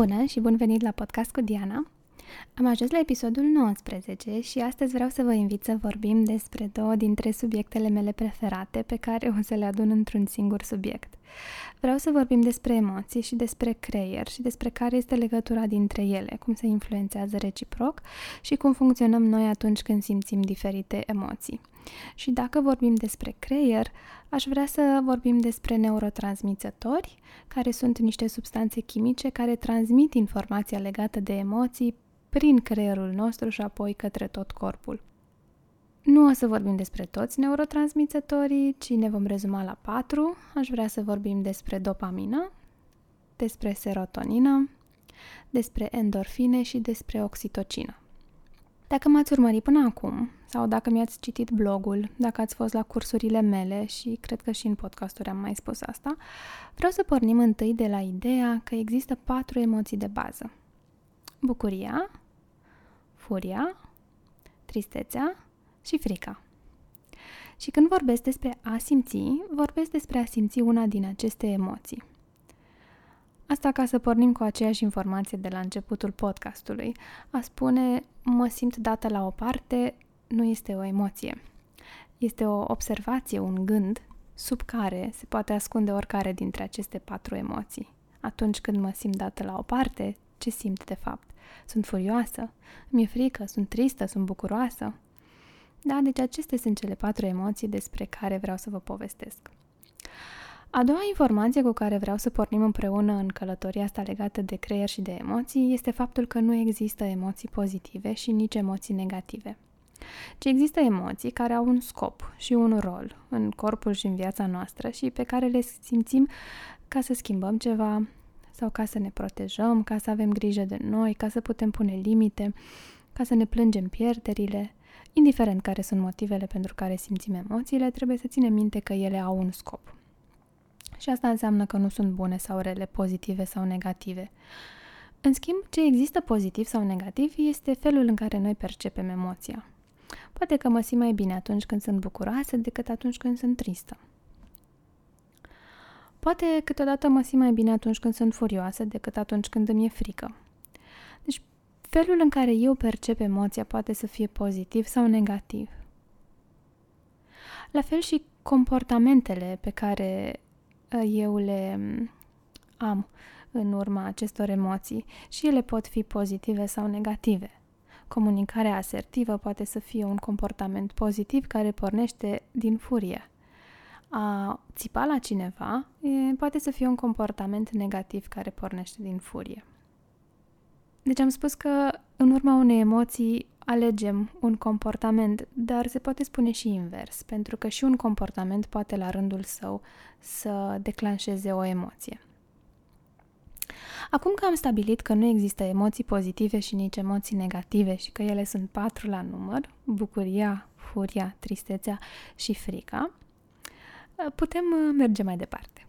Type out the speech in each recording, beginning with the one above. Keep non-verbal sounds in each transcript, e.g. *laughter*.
Bună și bun venit la podcast cu Diana! Am ajuns la episodul 19 și astăzi vreau să vă invit să vorbim despre două dintre subiectele mele preferate pe care o să le adun într-un singur subiect. Vreau să vorbim despre emoții și despre creier și despre care este legătura dintre ele, cum se influențează reciproc și cum funcționăm noi atunci când simțim diferite emoții. Și dacă vorbim despre creier, aș vrea să vorbim despre neurotransmițători, care sunt niște substanțe chimice care transmit informația legată de emoții prin creierul nostru și apoi către tot corpul. Nu o să vorbim despre toți neurotransmițătorii, ci ne vom rezuma la patru. Aș vrea să vorbim despre dopamină, despre serotonină, despre endorfine și despre oxitocină. Dacă m-ați urmărit până acum, sau dacă mi-ați citit blogul, dacă ați fost la cursurile mele și cred că și în podcasturi am mai spus asta, vreau să pornim întâi de la ideea că există patru emoții de bază. Bucuria, furia, tristețea și frica. Și când vorbesc despre a simți, vorbesc despre a simți una din aceste emoții. Asta ca să pornim cu aceeași informație de la începutul podcastului. A spune mă simt dată la o parte nu este o emoție. Este o observație, un gând sub care se poate ascunde oricare dintre aceste patru emoții. Atunci când mă simt dată la o parte, ce simt de fapt? Sunt furioasă? Mi-e frică? Sunt tristă? Sunt bucuroasă? Da, deci acestea sunt cele patru emoții despre care vreau să vă povestesc. A doua informație cu care vreau să pornim împreună în călătoria asta legată de creier și de emoții este faptul că nu există emoții pozitive și nici emoții negative. Ci există emoții care au un scop și un rol în corpul și în viața noastră și pe care le simțim ca să schimbăm ceva sau ca să ne protejăm, ca să avem grijă de noi, ca să putem pune limite, ca să ne plângem pierderile. Indiferent care sunt motivele pentru care simțim emoțiile, trebuie să ținem minte că ele au un scop. Și asta înseamnă că nu sunt bune sau rele, pozitive sau negative. În schimb, ce există pozitiv sau negativ este felul în care noi percepem emoția. Poate că mă simt mai bine atunci când sunt bucuroasă decât atunci când sunt tristă. Poate câteodată mă simt mai bine atunci când sunt furioasă decât atunci când îmi e frică. Deci, felul în care eu percep emoția poate să fie pozitiv sau negativ. La fel și comportamentele pe care uh, eu le mm, am în urma acestor emoții și ele pot fi pozitive sau negative. Comunicarea asertivă poate să fie un comportament pozitiv care pornește din furie. A țipa la cineva e, poate să fie un comportament negativ care pornește din furie. Deci am spus că în urma unei emoții alegem un comportament, dar se poate spune și invers, pentru că și un comportament poate la rândul său să declanșeze o emoție. Acum că am stabilit că nu există emoții pozitive și nici emoții negative și că ele sunt patru la număr, bucuria, furia, tristețea și frica, putem uh, merge mai departe.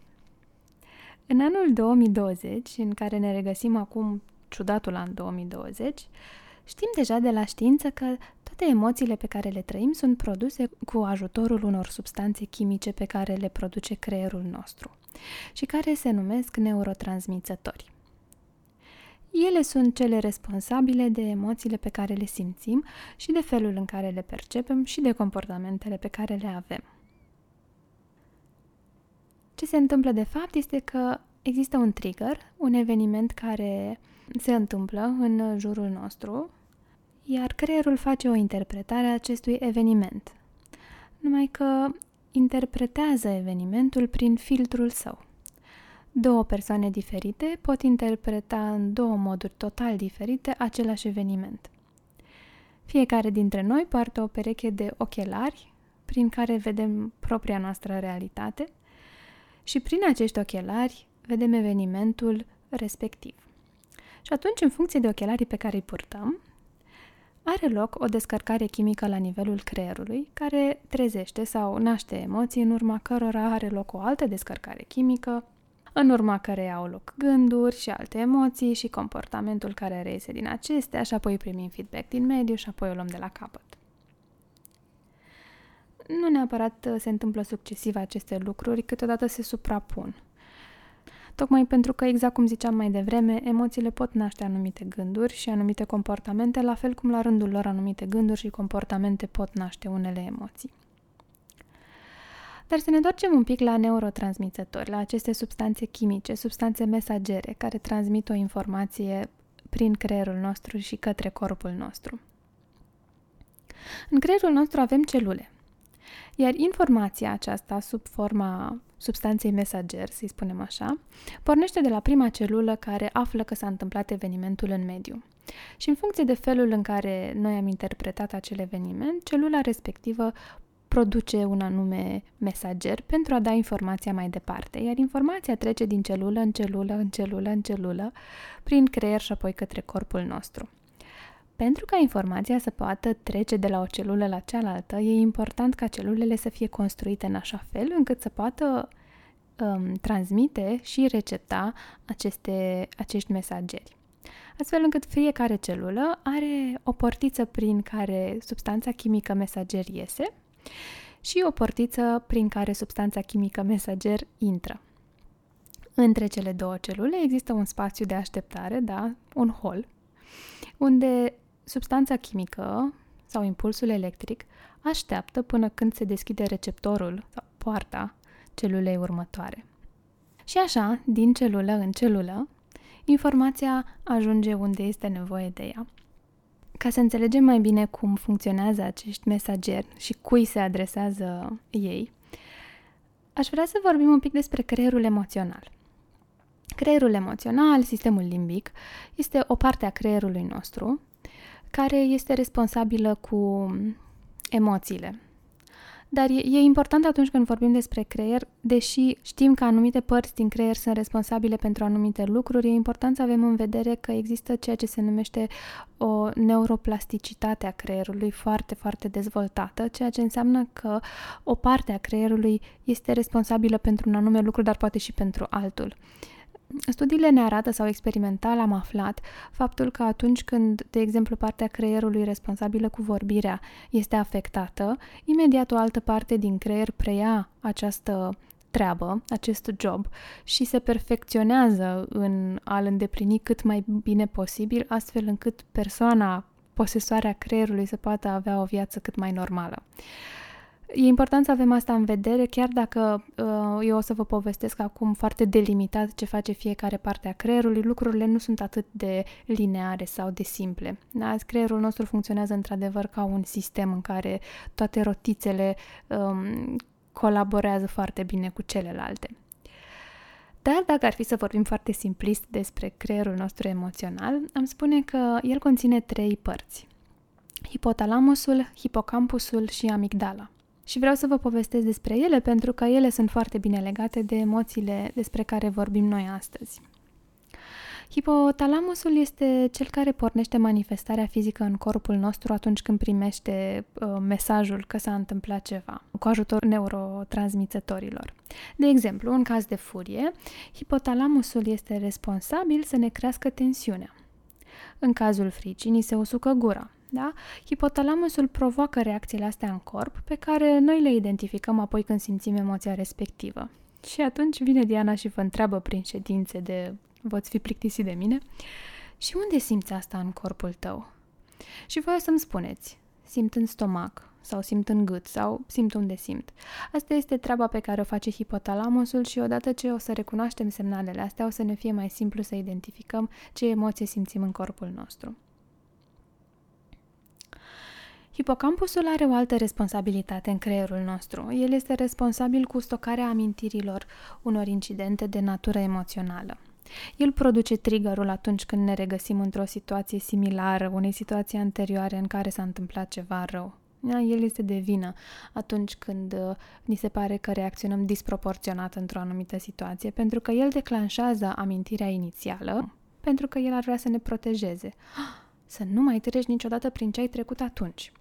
În anul 2020, în care ne regăsim acum ciudatul an 2020, știm deja de la știință că toate emoțiile pe care le trăim sunt produse cu ajutorul unor substanțe chimice pe care le produce creierul nostru și care se numesc neurotransmițători. Ele sunt cele responsabile de emoțiile pe care le simțim și de felul în care le percepem și de comportamentele pe care le avem. Ce se întâmplă de fapt este că există un trigger, un eveniment care se întâmplă în jurul nostru, iar creierul face o interpretare a acestui eveniment. Numai că interpretează evenimentul prin filtrul său. Două persoane diferite pot interpreta în două moduri total diferite același eveniment. Fiecare dintre noi poartă o pereche de ochelari prin care vedem propria noastră realitate și prin acești ochelari vedem evenimentul respectiv. Și atunci, în funcție de ochelarii pe care îi purtăm, are loc o descărcare chimică la nivelul creierului, care trezește sau naște emoții, în urma cărora are loc o altă descărcare chimică, în urma care au loc gânduri și alte emoții și comportamentul care reiese din acestea și apoi primim feedback din mediu și apoi o luăm de la capăt. Nu neapărat se întâmplă succesiv aceste lucruri, câteodată se suprapun. Tocmai pentru că, exact cum ziceam mai devreme, emoțiile pot naște anumite gânduri și anumite comportamente, la fel cum la rândul lor anumite gânduri și comportamente pot naște unele emoții. Dar să ne întoarcem un pic la neurotransmițători, la aceste substanțe chimice, substanțe mesagere, care transmit o informație prin creierul nostru și către corpul nostru. În creierul nostru avem celule, iar informația aceasta, sub forma substanței mesager, să-i spunem așa, pornește de la prima celulă care află că s-a întâmplat evenimentul în mediu. Și în funcție de felul în care noi am interpretat acel eveniment, celula respectivă produce un anume mesager pentru a da informația mai departe, iar informația trece din celulă în celulă, în celulă, în celulă, prin creier și apoi către corpul nostru. Pentru ca informația să poată trece de la o celulă la cealaltă, e important ca celulele să fie construite în așa fel încât să poată um, transmite și recepta aceste, acești mesageri. Astfel încât fiecare celulă are o portiță prin care substanța chimică mesager iese și o portiță prin care substanța chimică mesager intră. Între cele două celule există un spațiu de așteptare, da, un hol, unde substanța chimică sau impulsul electric așteaptă până când se deschide receptorul sau poarta celulei următoare. Și așa, din celulă în celulă, informația ajunge unde este nevoie de ea. Ca să înțelegem mai bine cum funcționează acești mesageri și cui se adresează ei, aș vrea să vorbim un pic despre creierul emoțional. Creierul emoțional, sistemul limbic, este o parte a creierului nostru care este responsabilă cu emoțiile. Dar e, e important atunci când vorbim despre creier, deși știm că anumite părți din creier sunt responsabile pentru anumite lucruri, e important să avem în vedere că există ceea ce se numește o neuroplasticitate a creierului foarte, foarte dezvoltată, ceea ce înseamnă că o parte a creierului este responsabilă pentru un anume lucru, dar poate și pentru altul. Studiile ne arată sau experimental am aflat faptul că atunci când, de exemplu, partea creierului responsabilă cu vorbirea este afectată, imediat o altă parte din creier preia această treabă, acest job și se perfecționează în a-l îndeplini cât mai bine posibil, astfel încât persoana posesoarea creierului să poată avea o viață cât mai normală. E important să avem asta în vedere, chiar dacă uh, eu o să vă povestesc acum foarte delimitat ce face fiecare parte a creierului, lucrurile nu sunt atât de lineare sau de simple. Da? Creierul nostru funcționează într-adevăr ca un sistem în care toate rotițele um, colaborează foarte bine cu celelalte. Dar dacă ar fi să vorbim foarte simplist despre creierul nostru emoțional, am spune că el conține trei părți. Hipotalamusul, hipocampusul și amigdala. Și vreau să vă povestesc despre ele pentru că ele sunt foarte bine legate de emoțiile despre care vorbim noi astăzi. Hipotalamusul este cel care pornește manifestarea fizică în corpul nostru atunci când primește uh, mesajul că s-a întâmplat ceva, cu ajutorul neurotransmițătorilor. De exemplu, în caz de furie, hipotalamusul este responsabil să ne crească tensiunea. În cazul fricii, ni se usucă gura, da? Hipotalamusul provoacă reacțiile astea în corp, pe care noi le identificăm apoi când simțim emoția respectivă. Și atunci vine Diana și vă întreabă prin ședințe de voți fi plictisit de mine și unde simți asta în corpul tău? Și voi o să-mi spuneți, simt în stomac, sau simt în gât, sau simt unde simt. Asta este treaba pe care o face hipotalamusul și odată ce o să recunoaștem semnalele astea, o să ne fie mai simplu să identificăm ce emoție simțim în corpul nostru. Hipocampusul are o altă responsabilitate în creierul nostru. El este responsabil cu stocarea amintirilor unor incidente de natură emoțională. El produce triggerul atunci când ne regăsim într-o situație similară unei situații anterioare în care s-a întâmplat ceva rău. El este de vină atunci când uh, ni se pare că reacționăm disproporționat într-o anumită situație, pentru că el declanșează amintirea inițială, pentru că el ar vrea să ne protejeze. *gasps* Să nu mai treci niciodată prin ce ai trecut atunci.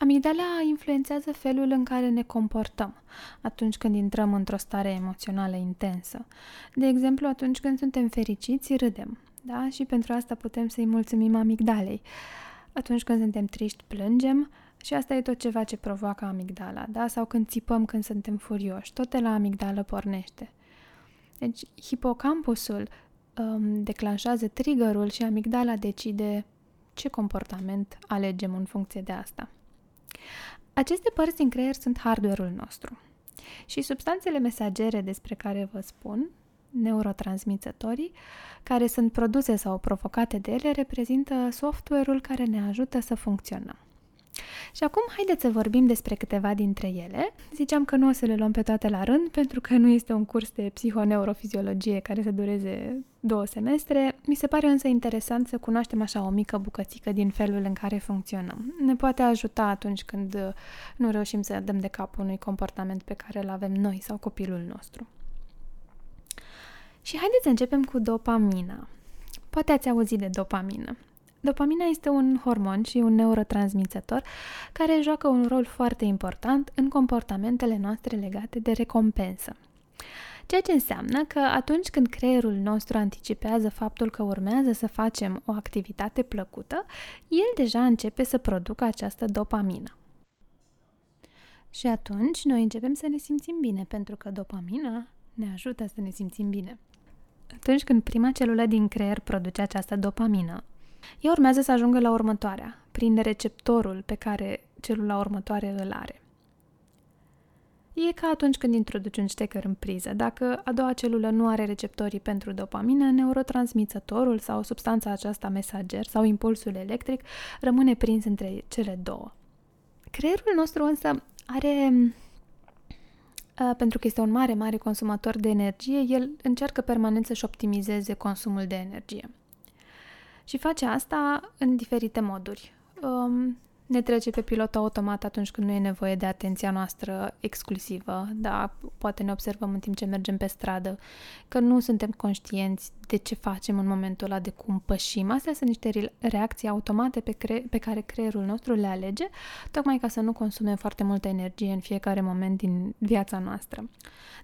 Amigdala influențează felul în care ne comportăm atunci când intrăm într-o stare emoțională intensă. De exemplu, atunci când suntem fericiți, râdem. Da? Și pentru asta putem să-i mulțumim amigdalei. Atunci când suntem triști, plângem. Și asta e tot ceva ce provoacă amigdala, da? Sau când țipăm când suntem furioși, tot de la amigdală pornește. Deci, hipocampusul um, declanșează triggerul și amigdala decide ce comportament alegem în funcție de asta. Aceste părți din creier sunt hardware-ul nostru. Și substanțele mesagere despre care vă spun, neurotransmițătorii, care sunt produse sau provocate de ele, reprezintă software-ul care ne ajută să funcționăm. Și acum haideți să vorbim despre câteva dintre ele. Ziceam că nu o să le luăm pe toate la rând, pentru că nu este un curs de psihoneurofiziologie care să dureze două semestre. Mi se pare însă interesant să cunoaștem așa o mică bucățică din felul în care funcționăm. Ne poate ajuta atunci când nu reușim să dăm de cap unui comportament pe care îl avem noi sau copilul nostru. Și haideți să începem cu dopamina. Poate ați auzit de dopamină. Dopamina este un hormon și un neurotransmițător care joacă un rol foarte important în comportamentele noastre legate de recompensă. Ceea ce înseamnă că atunci când creierul nostru anticipează faptul că urmează să facem o activitate plăcută, el deja începe să producă această dopamină. Și atunci noi începem să ne simțim bine, pentru că dopamina ne ajută să ne simțim bine. Atunci când prima celulă din creier produce această dopamină, ea urmează să ajungă la următoarea, prin receptorul pe care celula următoare îl are. E ca atunci când introduci un ștecker în priză. Dacă a doua celulă nu are receptorii pentru dopamină, neurotransmițătorul sau substanța aceasta mesager sau impulsul electric rămâne prins între cele două. Creierul nostru însă are pentru că este un mare, mare consumator de energie, el încearcă permanent să-și optimizeze consumul de energie. Și face asta în diferite moduri. Um, ne trece pe pilot automat atunci când nu e nevoie de atenția noastră exclusivă, da, poate ne observăm în timp ce mergem pe stradă, că nu suntem conștienți de ce facem în momentul ăla, de cum pășim. Astea sunt niște reacții automate pe, cre- pe care creierul nostru le alege, tocmai ca să nu consumem foarte multă energie în fiecare moment din viața noastră.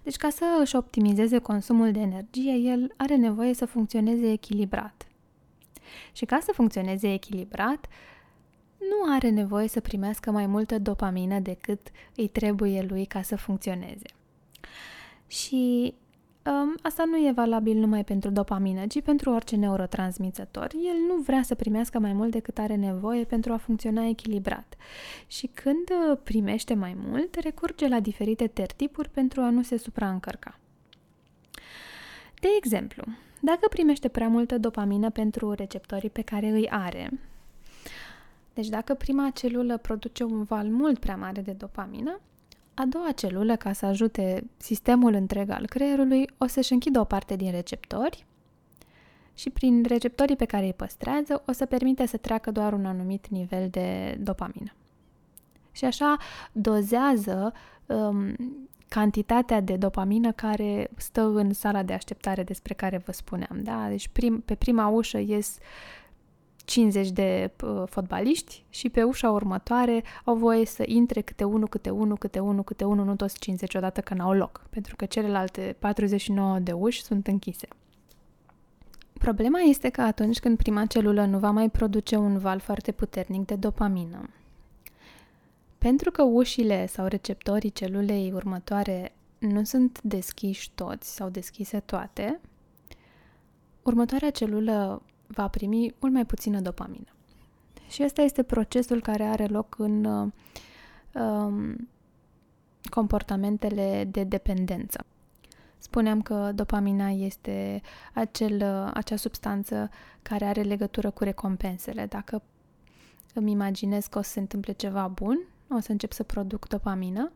Deci ca să își optimizeze consumul de energie, el are nevoie să funcționeze echilibrat. Și ca să funcționeze echilibrat, nu are nevoie să primească mai multă dopamină decât îi trebuie lui ca să funcționeze. Și um, asta nu e valabil numai pentru dopamină, ci pentru orice neurotransmițător. El nu vrea să primească mai mult decât are nevoie pentru a funcționa echilibrat. Și când uh, primește mai mult, recurge la diferite tertipuri pentru a nu se supraîncărca. De exemplu, dacă primește prea multă dopamină pentru receptorii pe care îi are, deci dacă prima celulă produce un val mult prea mare de dopamină, a doua celulă, ca să ajute sistemul întreg al creierului, o să-și închidă o parte din receptori și prin receptorii pe care îi păstrează o să permite să treacă doar un anumit nivel de dopamină. Și așa dozează um, cantitatea de dopamină care stă în sala de așteptare despre care vă spuneam. Da? Deci prim, pe prima ușă ies 50 de uh, fotbaliști și pe ușa următoare au voie să intre câte unul, câte unul, câte unul, câte unul, nu toți 50 odată că n-au loc, pentru că celelalte 49 de uși sunt închise. Problema este că atunci când prima celulă nu va mai produce un val foarte puternic de dopamină, pentru că ușile sau receptorii celulei următoare nu sunt deschiși toți sau deschise toate, următoarea celulă va primi mult mai puțină dopamină. Și ăsta este procesul care are loc în uh, um, comportamentele de dependență. Spuneam că dopamina este acel, uh, acea substanță care are legătură cu recompensele. Dacă îmi imaginez că o să se întâmple ceva bun, o să încep să produc dopamină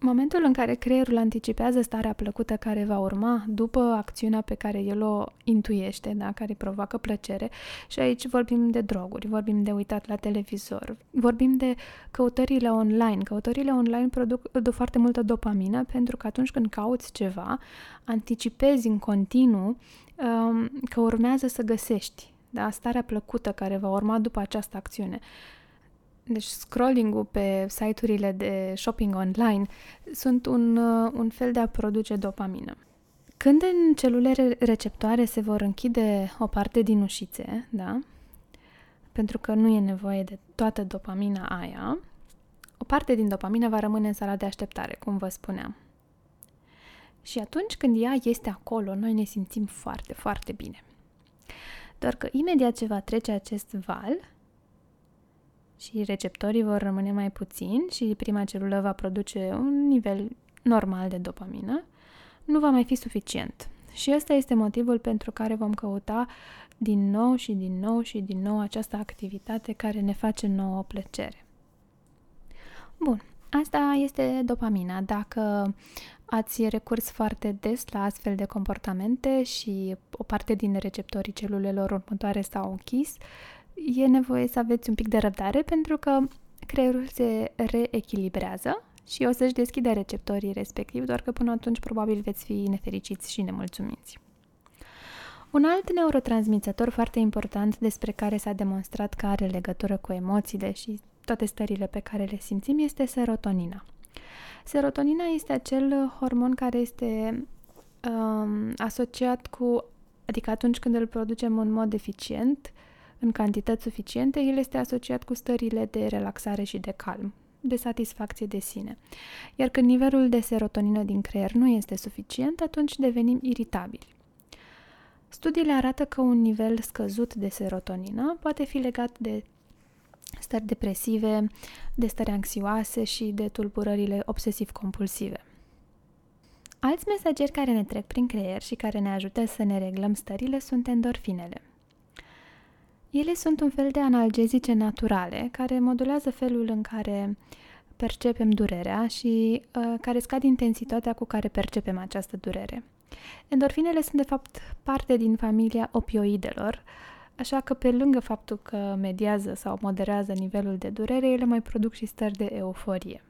Momentul în care creierul anticipează starea plăcută care va urma după acțiunea pe care el o intuiește, da? care provoacă plăcere, și aici vorbim de droguri, vorbim de uitat la televizor, vorbim de căutările online. Căutările online produc foarte multă dopamină pentru că atunci când cauți ceva, anticipezi în continuu um, că urmează să găsești da? starea plăcută care va urma după această acțiune. Deci scrolling-ul pe site-urile de shopping online sunt un, uh, un fel de a produce dopamină. Când în celulele receptoare se vor închide o parte din ușițe, da? pentru că nu e nevoie de toată dopamina aia, o parte din dopamină va rămâne în sala de așteptare, cum vă spuneam. Și atunci când ea este acolo, noi ne simțim foarte, foarte bine. Doar că imediat ce va trece acest val și receptorii vor rămâne mai puțini și prima celulă va produce un nivel normal de dopamină, nu va mai fi suficient. Și ăsta este motivul pentru care vom căuta din nou și din nou și din nou această activitate care ne face nouă plăcere. Bun, asta este dopamina. Dacă ați recurs foarte des la astfel de comportamente și o parte din receptorii celulelor următoare s-au închis, e nevoie să aveți un pic de răbdare pentru că creierul se reechilibrează și o să-și deschide receptorii respectiv, doar că până atunci probabil veți fi nefericiți și nemulțumiți. Un alt neurotransmițător foarte important despre care s-a demonstrat că are legătură cu emoțiile și toate stările pe care le simțim este serotonina. Serotonina este acel hormon care este um, asociat cu, adică atunci când îl producem în mod eficient, în cantități suficiente, el este asociat cu stările de relaxare și de calm, de satisfacție de sine. Iar când nivelul de serotonină din creier nu este suficient, atunci devenim iritabili. Studiile arată că un nivel scăzut de serotonină poate fi legat de stări depresive, de stări anxioase și de tulburările obsesiv-compulsive. Alți mesageri care ne trec prin creier și care ne ajută să ne reglăm stările sunt endorfinele. Ele sunt un fel de analgezice naturale care modulează felul în care percepem durerea și uh, care scad intensitatea cu care percepem această durere. Endorfinele sunt, de fapt, parte din familia opioidelor, așa că, pe lângă faptul că mediază sau moderează nivelul de durere, ele mai produc și stări de euforie.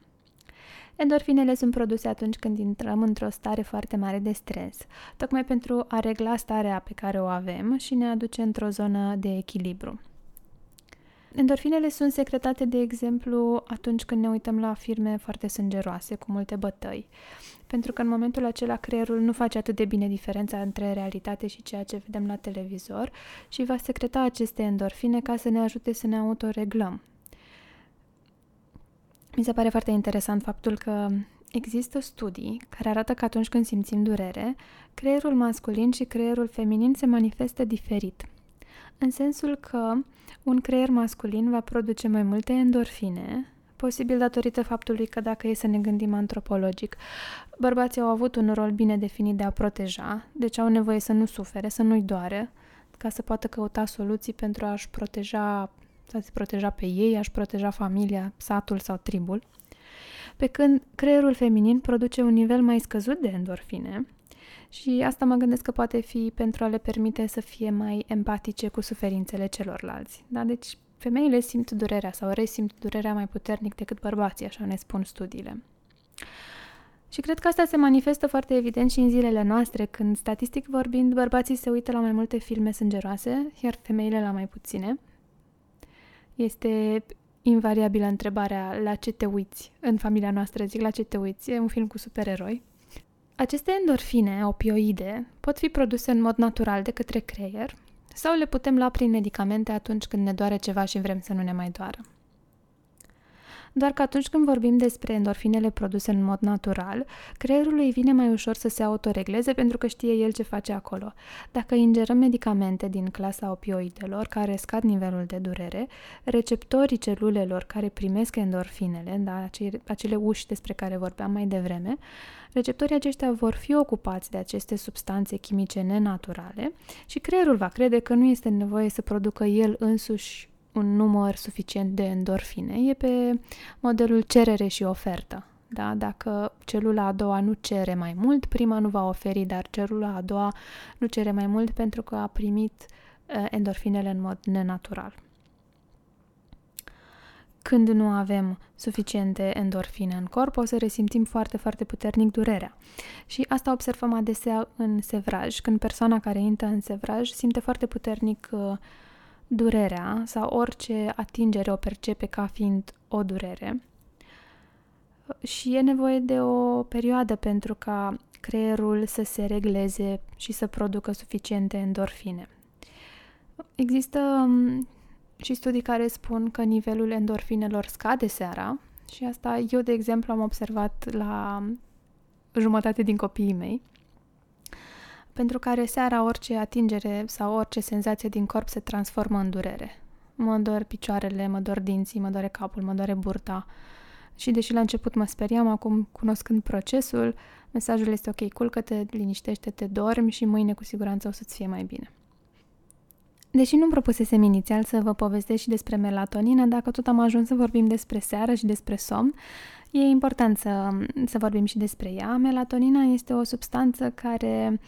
Endorfinele sunt produse atunci când intrăm într-o stare foarte mare de stres, tocmai pentru a regla starea pe care o avem și ne aduce într-o zonă de echilibru. Endorfinele sunt secretate, de exemplu, atunci când ne uităm la filme foarte sângeroase, cu multe bătăi, pentru că în momentul acela creierul nu face atât de bine diferența între realitate și ceea ce vedem la televizor și va secreta aceste endorfine ca să ne ajute să ne autoreglăm. Mi se pare foarte interesant faptul că există studii care arată că atunci când simțim durere, creierul masculin și creierul feminin se manifestă diferit. În sensul că un creier masculin va produce mai multe endorfine, posibil datorită faptului că dacă e să ne gândim antropologic, bărbații au avut un rol bine definit de a proteja, deci au nevoie să nu sufere, să nu-i doare, ca să poată căuta soluții pentru a-și proteja, să se proteja pe ei, a-și proteja familia, satul sau tribul. Pe când creierul feminin produce un nivel mai scăzut de endorfine, și asta mă gândesc că poate fi pentru a le permite să fie mai empatice cu suferințele celorlalți. Da? Deci femeile simt durerea sau resimt durerea mai puternic decât bărbații, așa ne spun studiile. Și cred că asta se manifestă foarte evident și în zilele noastre, când, statistic vorbind, bărbații se uită la mai multe filme sângeroase, iar femeile la mai puține. Este invariabilă întrebarea la ce te uiți în familia noastră, zic la ce te uiți, e un film cu supereroi. Aceste endorfine opioide pot fi produse în mod natural de către creier sau le putem lua prin medicamente atunci când ne doare ceva și vrem să nu ne mai doară. Doar că atunci când vorbim despre endorfinele produse în mod natural, creierul îi vine mai ușor să se autoregleze pentru că știe el ce face acolo. Dacă ingerăm medicamente din clasa opioidelor care scad nivelul de durere, receptorii celulelor care primesc endorfinele, da, acele uși despre care vorbeam mai devreme, receptorii aceștia vor fi ocupați de aceste substanțe chimice nenaturale și creierul va crede că nu este nevoie să producă el însuși un număr suficient de endorfine. E pe modelul cerere și ofertă. Da? Dacă celula a doua nu cere mai mult, prima nu va oferi, dar celula a doua nu cere mai mult pentru că a primit uh, endorfinele în mod nenatural. Când nu avem suficiente endorfine în corp, o să resimțim foarte, foarte puternic durerea. Și asta observăm adesea în sevraj. Când persoana care intră în sevraj simte foarte puternic uh, durerea sau orice atingere o percepe ca fiind o durere. Și e nevoie de o perioadă pentru ca creierul să se regleze și să producă suficiente endorfine. Există um, și studii care spun că nivelul endorfinelor scade seara și asta eu, de exemplu, am observat la jumătate din copiii mei, pentru care seara orice atingere sau orice senzație din corp se transformă în durere. Mă dor picioarele, mă dor dinții, mă doare capul, mă doare burta. Și deși la început mă speriam, acum cunoscând procesul, mesajul este ok, culcă-te, liniștește-te, dormi și mâine cu siguranță o să-ți fie mai bine. Deși nu-mi propusesem inițial să vă povestesc și despre melatonină, dacă tot am ajuns să vorbim despre seară și despre somn, e important să, să vorbim și despre ea. Melatonina este o substanță care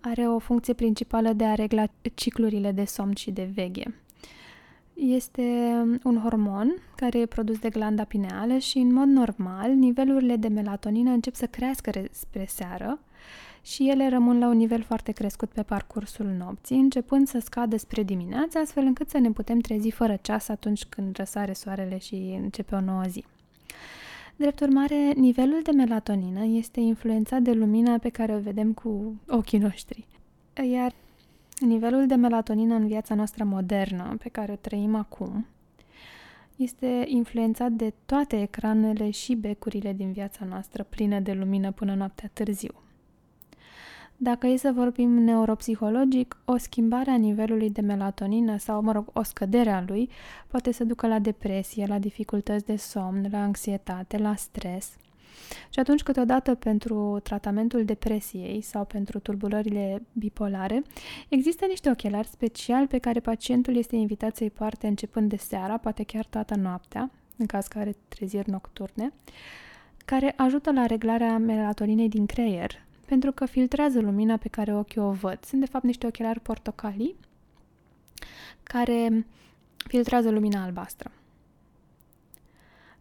are o funcție principală de a regla ciclurile de somn și de veche. Este un hormon care e produs de glanda pineală și, în mod normal, nivelurile de melatonină încep să crească spre seară și ele rămân la un nivel foarte crescut pe parcursul nopții, începând să scadă spre dimineață, astfel încât să ne putem trezi fără ceas atunci când răsare soarele și începe o nouă zi. Drept urmare, nivelul de melatonină este influențat de lumina pe care o vedem cu ochii noștri. Iar nivelul de melatonină în viața noastră modernă, pe care o trăim acum, este influențat de toate ecranele și becurile din viața noastră, plină de lumină până noaptea târziu. Dacă e să vorbim neuropsihologic, o schimbare a nivelului de melatonină sau, mă rog, o scădere a lui poate să ducă la depresie, la dificultăți de somn, la anxietate, la stres. Și atunci, câteodată, pentru tratamentul depresiei sau pentru tulburările bipolare, există niște ochelari speciali pe care pacientul este invitat să-i poarte începând de seara, poate chiar toată noaptea, în caz că are treziri nocturne, care ajută la reglarea melatoninei din creier, pentru că filtrează lumina pe care ochii o văd. Sunt de fapt niște ochelari portocalii care filtrează lumina albastră.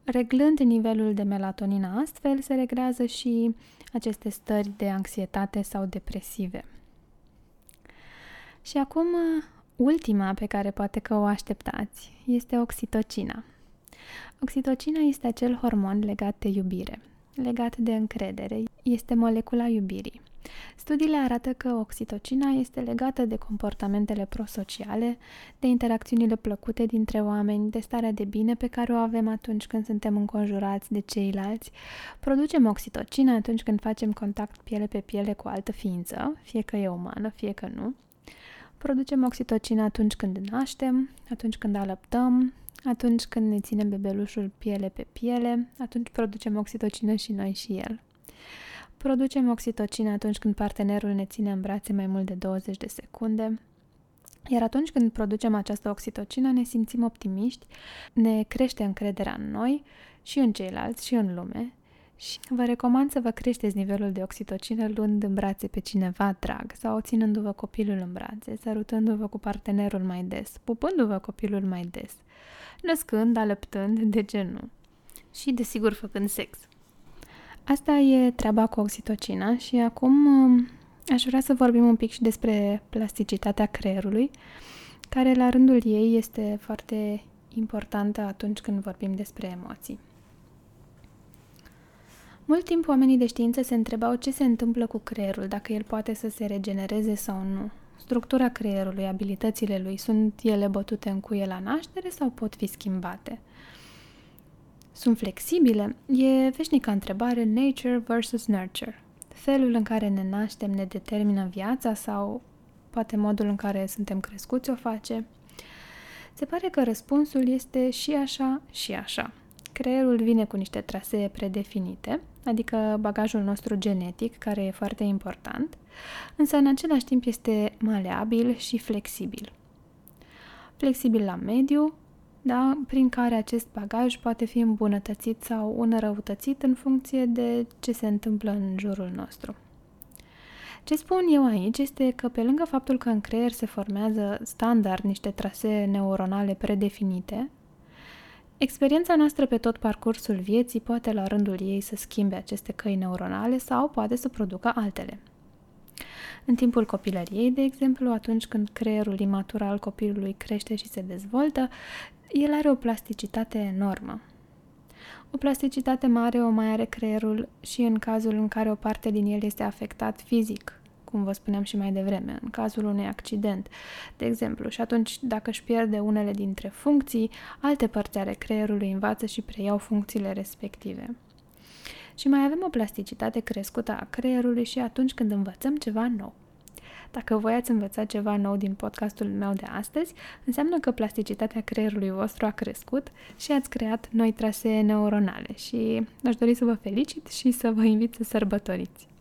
Reglând nivelul de melatonină astfel, se reglează și aceste stări de anxietate sau depresive. Și acum, ultima pe care poate că o așteptați este oxitocina. Oxitocina este acel hormon legat de iubire legat de încredere. Este molecula iubirii. Studiile arată că oxitocina este legată de comportamentele prosociale, de interacțiunile plăcute dintre oameni, de starea de bine pe care o avem atunci când suntem înconjurați de ceilalți. Producem oxitocina atunci când facem contact piele pe piele cu altă ființă, fie că e umană, fie că nu. Producem oxitocina atunci când naștem, atunci când alăptăm, atunci când ne ținem bebelușul piele pe piele, atunci producem oxitocină și noi și el. Producem oxitocină atunci când partenerul ne ține în brațe mai mult de 20 de secunde, iar atunci când producem această oxitocină ne simțim optimiști, ne crește încrederea în noi și în ceilalți și în lume și vă recomand să vă creșteți nivelul de oxitocină luând în brațe pe cineva drag sau ținându-vă copilul în brațe, sărutându-vă cu partenerul mai des, pupându-vă copilul mai des născând, alăptând, de ce nu? Și, desigur, făcând sex. Asta e treaba cu oxitocina și acum um, aș vrea să vorbim un pic și despre plasticitatea creierului, care la rândul ei este foarte importantă atunci când vorbim despre emoții. Mult timp oamenii de știință se întrebau ce se întâmplă cu creierul, dacă el poate să se regenereze sau nu. Structura creierului, abilitățile lui, sunt ele bătute în cuie la naștere sau pot fi schimbate? Sunt flexibile? E veșnica întrebare nature versus nurture. Felul în care ne naștem ne determină viața sau poate modul în care suntem crescuți o face? Se pare că răspunsul este și așa și așa. Creierul vine cu niște trasee predefinite, adică bagajul nostru genetic, care e foarte important, însă în același timp este maleabil și flexibil. Flexibil la mediu, da, prin care acest bagaj poate fi îmbunătățit sau înrăutățit în funcție de ce se întâmplă în jurul nostru. Ce spun eu aici este că pe lângă faptul că în creier se formează standard niște trasee neuronale predefinite, Experiența noastră pe tot parcursul vieții poate la rândul ei să schimbe aceste căi neuronale sau poate să producă altele. În timpul copilăriei, de exemplu, atunci când creierul imatur al copilului crește și se dezvoltă, el are o plasticitate enormă. O plasticitate mare o mai are creierul și în cazul în care o parte din el este afectat fizic, cum vă spuneam și mai devreme, în cazul unui accident, de exemplu. Și atunci, dacă își pierde unele dintre funcții, alte părți ale creierului învață și preiau funcțiile respective. Și mai avem o plasticitate crescută a creierului și atunci când învățăm ceva nou. Dacă voi ați învățat ceva nou din podcastul meu de astăzi, înseamnă că plasticitatea creierului vostru a crescut și ați creat noi trasee neuronale și aș dori să vă felicit și să vă invit să sărbătoriți.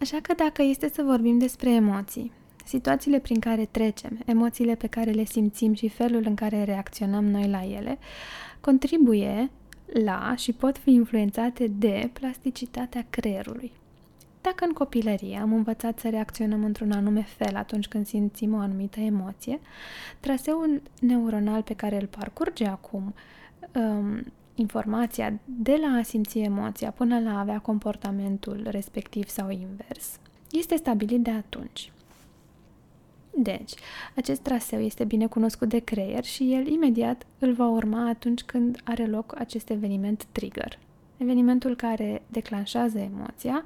Așa că dacă este să vorbim despre emoții, situațiile prin care trecem, emoțiile pe care le simțim și felul în care reacționăm noi la ele, contribuie la și pot fi influențate de plasticitatea creierului. Dacă în copilărie am învățat să reacționăm într-un anume fel atunci când simțim o anumită emoție, traseul neuronal pe care îl parcurge acum um, informația de la a simți emoția până la a avea comportamentul respectiv sau invers, este stabilit de atunci. Deci, acest traseu este bine cunoscut de creier și el imediat îl va urma atunci când are loc acest eveniment trigger. Evenimentul care declanșează emoția,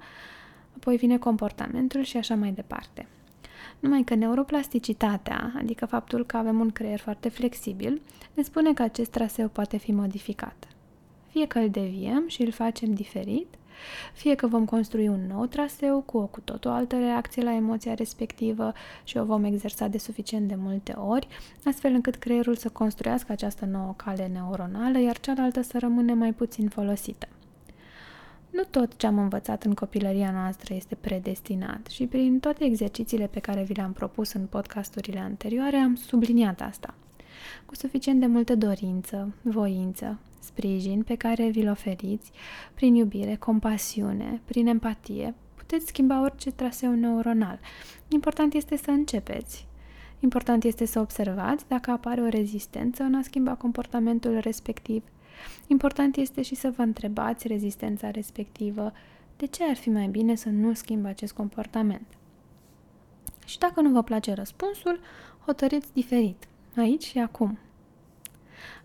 apoi vine comportamentul și așa mai departe. Numai că neuroplasticitatea, adică faptul că avem un creier foarte flexibil, ne spune că acest traseu poate fi modificat. Fie că îl deviem și îl facem diferit, fie că vom construi un nou traseu cu o cu totul altă reacție la emoția respectivă și o vom exersa de suficient de multe ori, astfel încât creierul să construiască această nouă cale neuronală, iar cealaltă să rămâne mai puțin folosită. Nu tot ce am învățat în copilăria noastră este predestinat și prin toate exercițiile pe care vi le-am propus în podcasturile anterioare am subliniat asta. Cu suficient de multă dorință, voință, sprijin pe care vi-l oferiți, prin iubire, compasiune, prin empatie, puteți schimba orice traseu neuronal. Important este să începeți. Important este să observați dacă apare o rezistență în a schimba comportamentul respectiv. Important este și să vă întrebați rezistența respectivă de ce ar fi mai bine să nu schimb acest comportament. Și dacă nu vă place răspunsul, hotărâți diferit, aici și acum.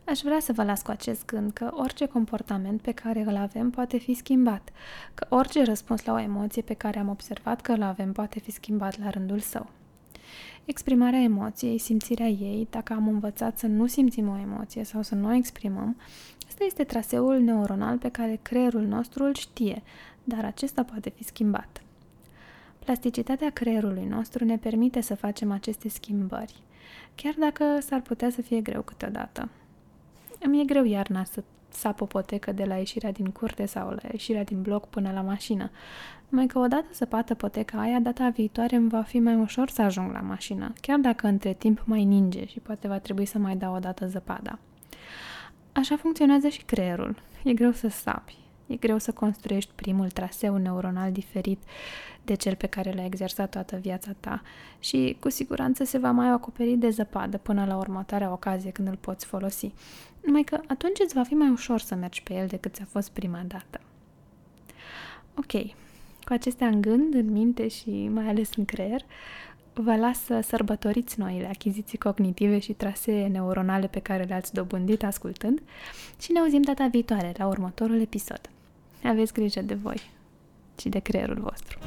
Aș vrea să vă las cu acest gând că orice comportament pe care îl avem poate fi schimbat, că orice răspuns la o emoție pe care am observat că îl avem poate fi schimbat la rândul său. Exprimarea emoției, simțirea ei, dacă am învățat să nu simțim o emoție sau să nu o exprimăm, ăsta este traseul neuronal pe care creierul nostru îl știe, dar acesta poate fi schimbat. Plasticitatea creierului nostru ne permite să facem aceste schimbări, chiar dacă s-ar putea să fie greu câteodată. Îmi e greu iarna să sap o potecă de la ieșirea din curte sau la ieșirea din bloc până la mașină. Numai că odată săpată poteca aia, data viitoare îmi va fi mai ușor să ajung la mașină, chiar dacă între timp mai ninge și poate va trebui să mai dau o dată zăpada. Așa funcționează și creierul. E greu să sapi. E greu să construiești primul traseu neuronal diferit de cel pe care l-ai exersat toată viața ta și cu siguranță se va mai acoperi de zăpadă până la următoarea ocazie când îl poți folosi. Numai că atunci îți va fi mai ușor să mergi pe el decât ți-a fost prima dată. Ok, cu acestea în gând, în minte și mai ales în creier, vă las să sărbătoriți noile achiziții cognitive și trasee neuronale pe care le-ați dobândit ascultând și ne auzim data viitoare la următorul episod. Aveți grijă de voi și de creierul vostru.